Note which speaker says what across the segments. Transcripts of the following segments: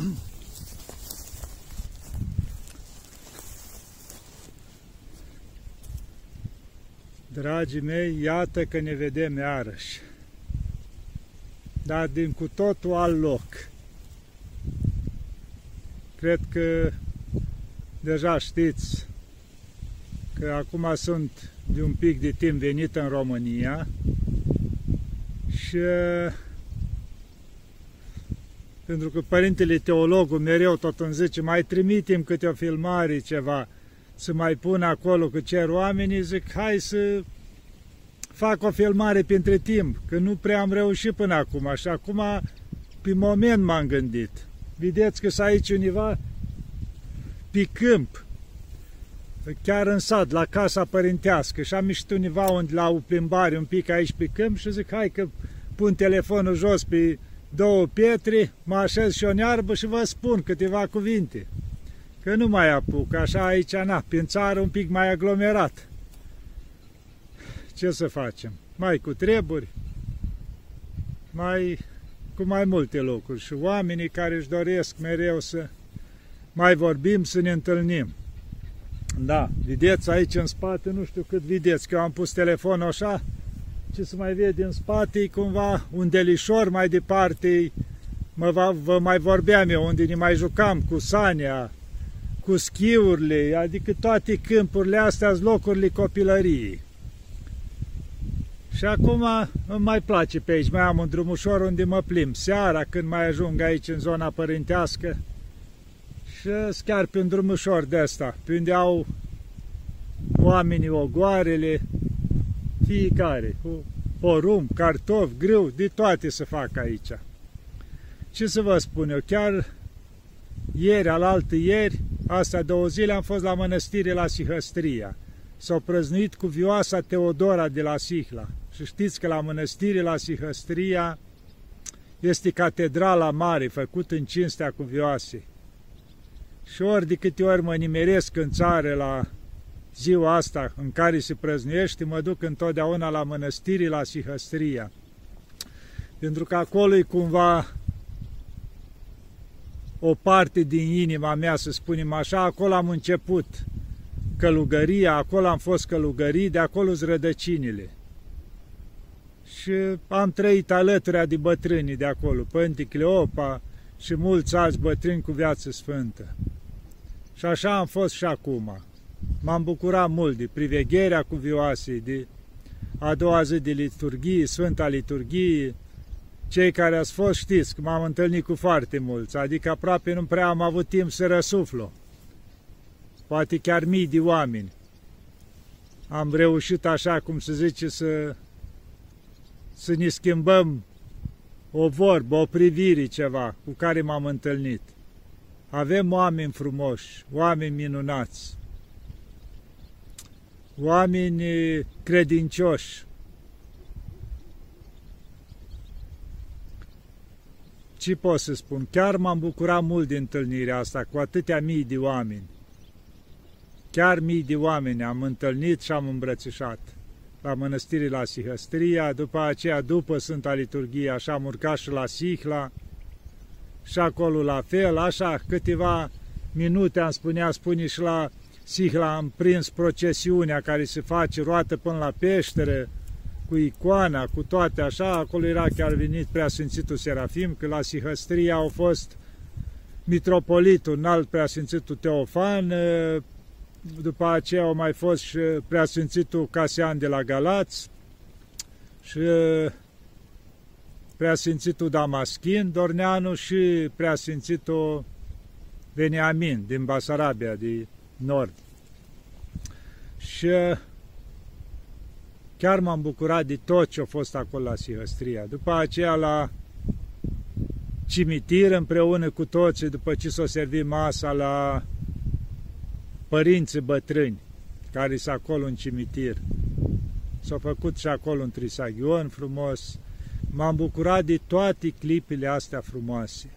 Speaker 1: Dragii mei, iată că ne vedem iarăși, dar din cu totul alt loc. Cred că deja știți că acum sunt de un pic de timp venit în România și pentru că Părintele Teologul mereu tot îmi zice, mai trimitem câte o filmare, ceva, să mai pun acolo că cer oamenii, zic, hai să fac o filmare pentru timp, că nu prea am reușit până acum și acum pe moment m-am gândit. Vedeți că s aici univa pe câmp, chiar în sat, la casa părintească și am ieșit univa unde la o plimbare un pic aici pe câmp și zic, hai că pun telefonul jos pe două pietre, mă așez și o nearbă și vă spun câteva cuvinte. Că nu mai apuc, așa aici, na, prin țară un pic mai aglomerat. Ce să facem? Mai cu treburi, mai cu mai multe locuri și oamenii care își doresc mereu să mai vorbim, să ne întâlnim. Da, vedeți aici în spate, nu știu cât vedeți, că eu am pus telefonul așa, ce se mai vede în spate, cumva un delișor mai departe, mă va, vă mai vorbeam eu, unde ne mai jucam cu Sania, cu schiurile, adică toate câmpurile astea sunt locurile copilăriei. Și acum îmi mai place pe aici, mai am un drumușor unde mă plimb. Seara, când mai ajung aici în zona părintească, și chiar pe un drumușor de ăsta, pe unde au oamenii ogoarele, fiecare, cu porumb, cartofi, grâu, de toate să fac aici. Ce să vă spun eu, chiar ieri, alaltă ieri, astea două zile am fost la mănăstire la Sihăstria. S-au prăznuit cu vioasa Teodora de la Sihla. Și știți că la mănăstire la Sihăstria este catedrala mare, făcută în cinstea cu vioase. Și ori de câte ori mă nimeresc în țară la ziua asta în care se prăznuiește, mă duc întotdeauna la mănăstire la Sihăstria. Pentru că acolo e cumva o parte din inima mea, să spunem așa, acolo am început călugăria, acolo am fost călugării, de acolo sunt rădăcinile. Și am trăit alături de bătrânii de acolo, Pânti Cleopa și mulți alți bătrâni cu viață sfântă. Și așa am fost și acum. M-am bucurat mult de privegherea cuvioasei, de a doua zi de liturghie, Sfânta Liturghie. Cei care ați fost știți că m-am întâlnit cu foarte mulți, adică aproape nu prea am avut timp să răsuflu. Poate chiar mii de oameni. Am reușit așa, cum se zice, să, să ne schimbăm o vorbă, o privire ceva cu care m-am întâlnit. Avem oameni frumoși, oameni minunați, oameni credincioși. Ce pot să spun? Chiar m-am bucurat mult de întâlnirea asta cu atâtea mii de oameni. Chiar mii de oameni am întâlnit și am îmbrățișat la mănăstirii la Sihăstria, după aceea, după Sfânta Liturghie, așa am urcat și la Sihla, și acolo la fel, așa câteva minute am spunea, spune și la Sihla am prins procesiunea care se face roată până la peșteră, cu icoana, cu toate așa, acolo era chiar venit Preasfințitul Serafim, că la Sihăstria au fost mitropolitul înalt Preasfințitul Teofan, după aceea au mai fost și Preasfințitul Casian de la Galați și Preasfințitul Damaschin Dorneanu și Preasfințitul Veniamin din Basarabia, de nord. Și chiar m-am bucurat de tot ce a fost acolo la Sihăstria. După aceea la cimitir împreună cu toții, după ce s-a servit masa la părinții bătrâni, care sunt acolo în cimitir. S-a făcut și acolo un trisaghion frumos. M-am bucurat de toate clipile astea frumoase.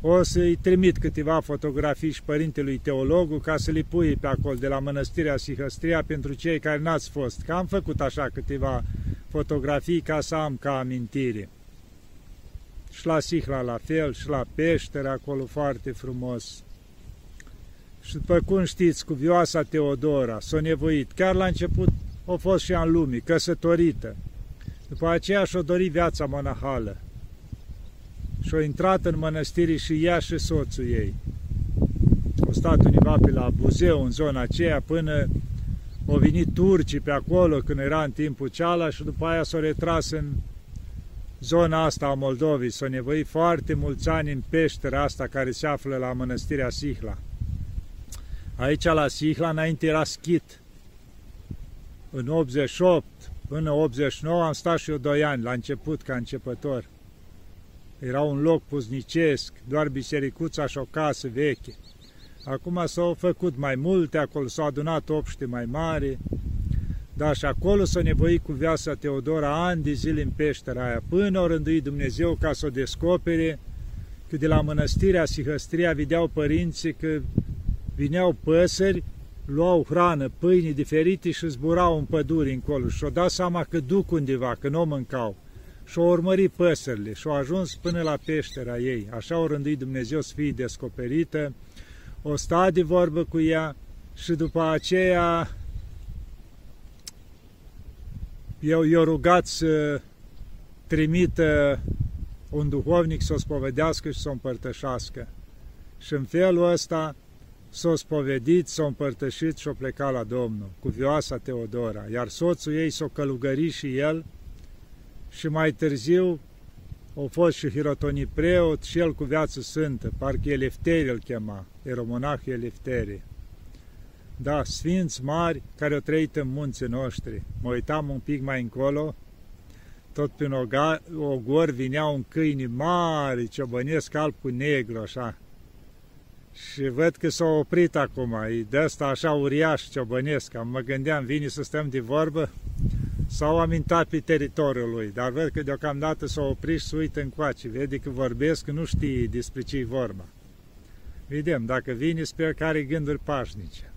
Speaker 1: O să-i trimit câteva fotografii și părintelui teologul ca să le pui pe acolo de la Mănăstirea Sihăstria pentru cei care n-ați fost. Că am făcut așa câteva fotografii ca să am ca amintire. și la Sihla la fel, și la peșteră, acolo foarte frumos. Și după cum știți, cu vioasa Teodora s-a nevoit, chiar la început a fost și în lumii, căsătorită. După aceea și-a dorit viața monahală. Și-a intrat în mănăstiri și ea și soțul ei. Au stat univa pe la Buzeu, în zona aceea, până au venit turcii pe acolo, când era în timpul ceala, și după aia s-au retras în zona asta a Moldovei. S-au nevoit foarte mulți ani în peștera asta care se află la mănăstirea Sihla. Aici la Sihla înainte era schit. În 88 până 89 am stat și eu 2 ani, la început, ca începător. Era un loc puznicesc, doar bisericuța și o casă veche. Acum s-au făcut mai multe, acolo s-au adunat obște mai mari, da, și acolo s-a nevoit cu viața Teodora ani de zile în peștera aia, până o rânduit Dumnezeu ca să o descopere, că de la mănăstirea Sihăstria vedeau părinții că vineau păsări, luau hrană, pâini diferite și zburau în păduri încolo și-o dat seama că duc undeva, că nu o mâncau. Și-o urmărit păsările și-o ajuns până la peștera ei. Așa o rânduit Dumnezeu să fie descoperită, o sta de vorbă cu ea și după aceea eu i-o rugat să trimită un duhovnic să o spovedească și să o împărtășească. Și în felul ăsta s-o spovedit, s-o împărtășit și o pleca la Domnul, cu vioasa Teodora, iar soțul ei s-o călugări și el și mai târziu au fost și Hirotonii preot și el cu viață sfântă, parcă Elefteri îl chema, eromonah Elefteri. Da, sfinți mari care au trăit în munții noștri. Mă uitam un pic mai încolo, tot prin ogor vineau un câini mari, ciobănesc alb cu negru, așa. Și văd că s-au oprit acum, e de asta așa uriaș ciobănesc. Mă gândeam, vine să stăm de vorbă, s-au amintat pe teritoriul lui, dar văd că deocamdată s-au oprit și se uită încoace, vede că vorbesc, nu știe despre ce vorba. Vedem, dacă vine, sper că are gânduri pașnice.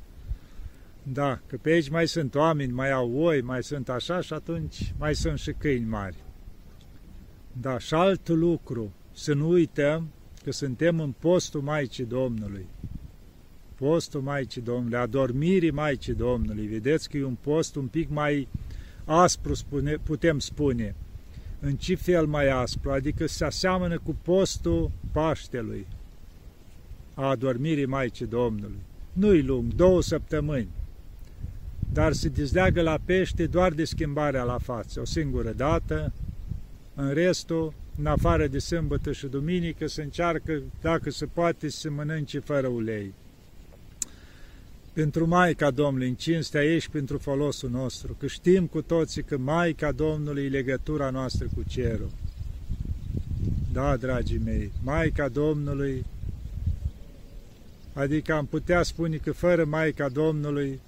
Speaker 1: Da, că pe aici mai sunt oameni, mai au oi, mai sunt așa și atunci mai sunt și câini mari. Da, și alt lucru, să nu uităm că suntem în postul Maicii Domnului. Postul Maicii Domnului, adormirii Maicii Domnului. Vedeți că e un post un pic mai aspru, spune, putem spune. În ce fel mai aspru? Adică se aseamănă cu postul Paștelui, a adormirii Maicii Domnului. Nu-i lung, două săptămâni dar se dezleagă la pește doar de schimbarea la față, o singură dată, în restul, în afară de sâmbătă și duminică, se încearcă, dacă se poate, să mănânce fără ulei. Pentru Maica Domnului, în cinstea ei și pentru folosul nostru, că știm cu toții că Maica Domnului e legătura noastră cu cerul. Da, dragii mei, Maica Domnului, adică am putea spune că fără Maica Domnului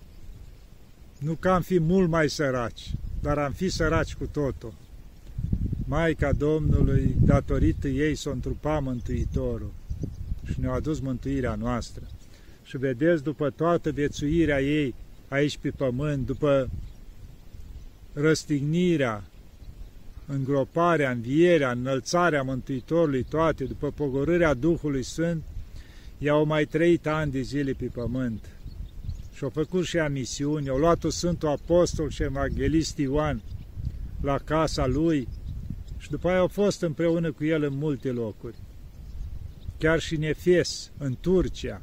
Speaker 1: nu că am fi mult mai săraci, dar am fi săraci cu totul. Maica Domnului, datorită ei, s-o întrupa Mântuitorul și ne-a adus mântuirea noastră. Și vedeți, după toată viețuirea ei aici pe pământ, după răstignirea, îngroparea, învierea, înălțarea Mântuitorului, toate, după pogorârea Duhului Sfânt, i-au mai trăit ani de zile pe pământ și-au făcut și a misiuni, au luat-o Sfântul Apostol și Evanghelist Ioan la casa lui și după aia au fost împreună cu el în multe locuri. Chiar și în Efes, în Turcia,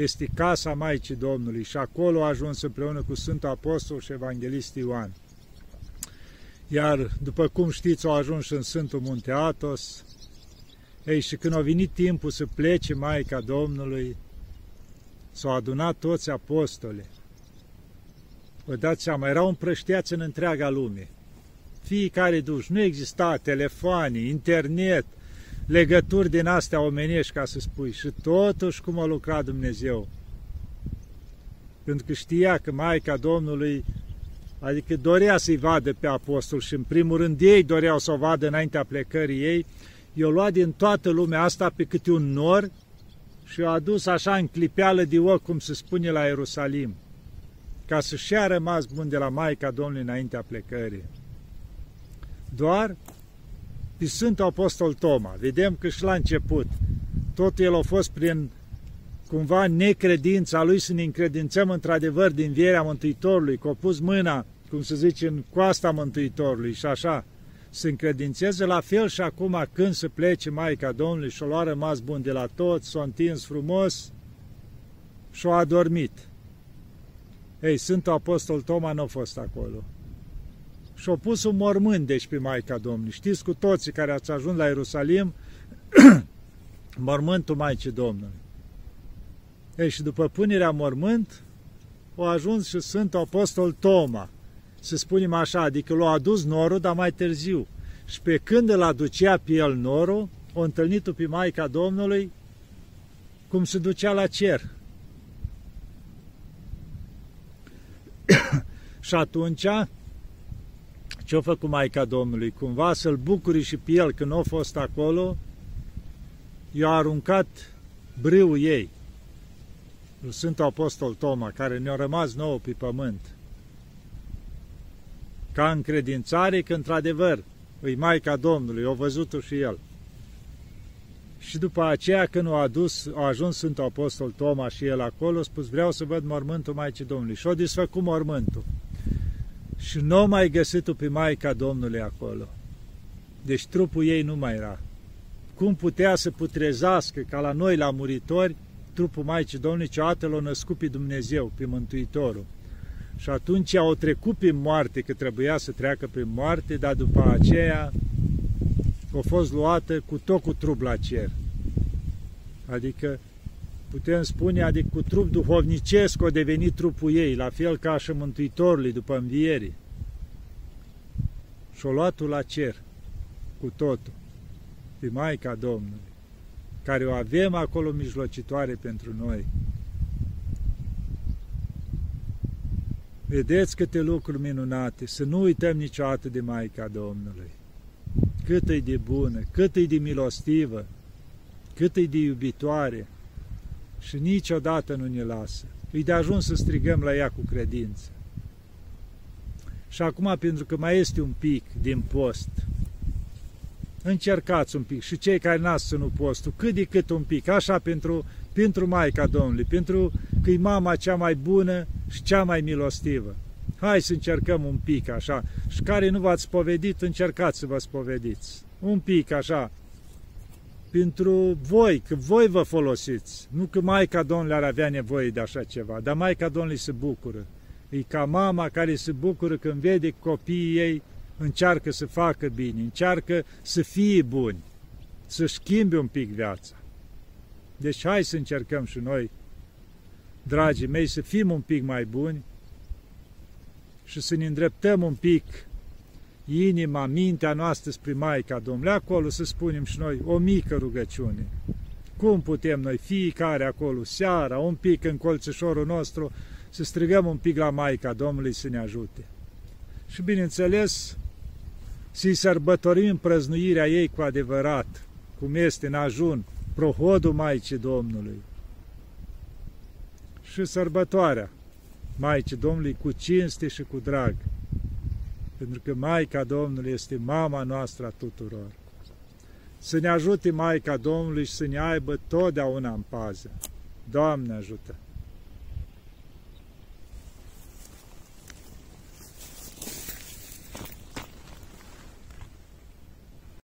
Speaker 1: este casa Maicii Domnului și acolo a ajuns împreună cu Sfântul Apostol și Evanghelist Ioan. Iar, după cum știți, au ajuns și în Sfântul Munte Atos. Ei, și când a venit timpul să plece Maica Domnului, S-au adunat toți apostole. Vă dați seama, erau împrășteați în întreaga lume. Fiecare duș, nu exista telefoane, internet, legături din astea omenești, ca să spui. Și totuși cum a lucrat Dumnezeu. Pentru că știa că Maica Domnului, adică dorea să-i vadă pe apostol și în primul rând ei doreau să o vadă înaintea plecării ei, i-o luat din toată lumea asta pe câte un nor și a adus așa în clipeală de ochi, cum se spune la Ierusalim, ca să-și a rămas bun de la Maica Domnului înaintea plecării. Doar pe Sfântul Apostol Toma. Vedem că și la început tot el a fost prin cumva necredința lui să ne încredințăm într-adevăr din vierea Mântuitorului, că a pus mâna, cum se zice, în coasta Mântuitorului și așa, să încredințeze la fel și acum când se plece Maica Domnului și-o lua rămas bun de la toți, s-a întins frumos și-a adormit. Ei, Sfântul Apostol Toma nu a fost acolo. Și-a pus un mormânt, deci, pe Maica Domnului. Știți cu toții care ați ajuns la Ierusalim, mormântul Maicii Domnului. Ei, și după punerea mormânt, a ajuns și Sfântul Apostol Toma, să spunem așa, adică l-a adus norul, dar mai târziu. Și pe când îl aducea pe el norul, o întâlnit-o pe Maica Domnului cum se ducea la cer. și atunci, ce-a făcut Maica Domnului? Cumva să-l bucuri și pe el când a fost acolo, i-a aruncat brâul ei, Sfântul Apostol Toma, care ne-a rămas nou pe pământ, ca încredințare că, într-adevăr, îi Maica Domnului, o văzut și el. Și după aceea, când a, adus, a ajuns Sfântul Apostol Toma și el acolo, a spus, vreau să văd mormântul Maicii Domnului. Și-a desfăcut mormântul. Și nu mai găsit-o pe Maica Domnului acolo. Deci trupul ei nu mai era. Cum putea să putrezească ca la noi, la muritori, trupul Maicii Domnului, ce l-a născut pe Dumnezeu, pe Mântuitorul. Și atunci au trecut prin moarte, că trebuia să treacă prin moarte, dar după aceea a fost luată cu tot cu trup la cer. Adică, putem spune, adică cu trup duhovnicesc a devenit trupul ei, la fel ca și Mântuitorului după înviere. Și-o luat la cer, cu totul, pe Maica Domnului, care o avem acolo mijlocitoare pentru noi. Vedeți câte lucruri minunate, să nu uităm niciodată de Maica Domnului. Cât e de bună, cât e de milostivă, cât e de iubitoare și niciodată nu ne lasă. E de ajuns să strigăm la ea cu credință. Și acum, pentru că mai este un pic din post, încercați un pic și cei care n-ați ținut postul, cât de cât un pic, așa pentru, pentru Maica Domnului, pentru că e mama cea mai bună și cea mai milostivă. Hai să încercăm un pic așa. Și care nu v-ați spovedit, încercați să vă spovediți. Un pic așa. Pentru voi, că voi vă folosiți. Nu că Maica Domnului ar avea nevoie de așa ceva, dar Maica Domnului se bucură. E ca mama care se bucură când vede copiii ei încearcă să facă bine, încearcă să fie buni, să schimbe un pic viața. Deci hai să încercăm și noi, dragii mei, să fim un pic mai buni și să ne îndreptăm un pic inima, mintea noastră spre Maica Domnului. Acolo să spunem și noi o mică rugăciune. Cum putem noi, fiecare acolo, seara, un pic în colțișorul nostru, să strigăm un pic la Maica Domnului să ne ajute. Și bineînțeles, să-i sărbătorim prăznuirea ei cu adevărat, cum este în ajun, prohodul Maicii Domnului. Și sărbătoarea Maicii Domnului cu cinste și cu drag, pentru că Maica Domnului este mama noastră a tuturor. Să ne ajute Maica Domnului și să ne aibă totdeauna în pază. Doamne ajută!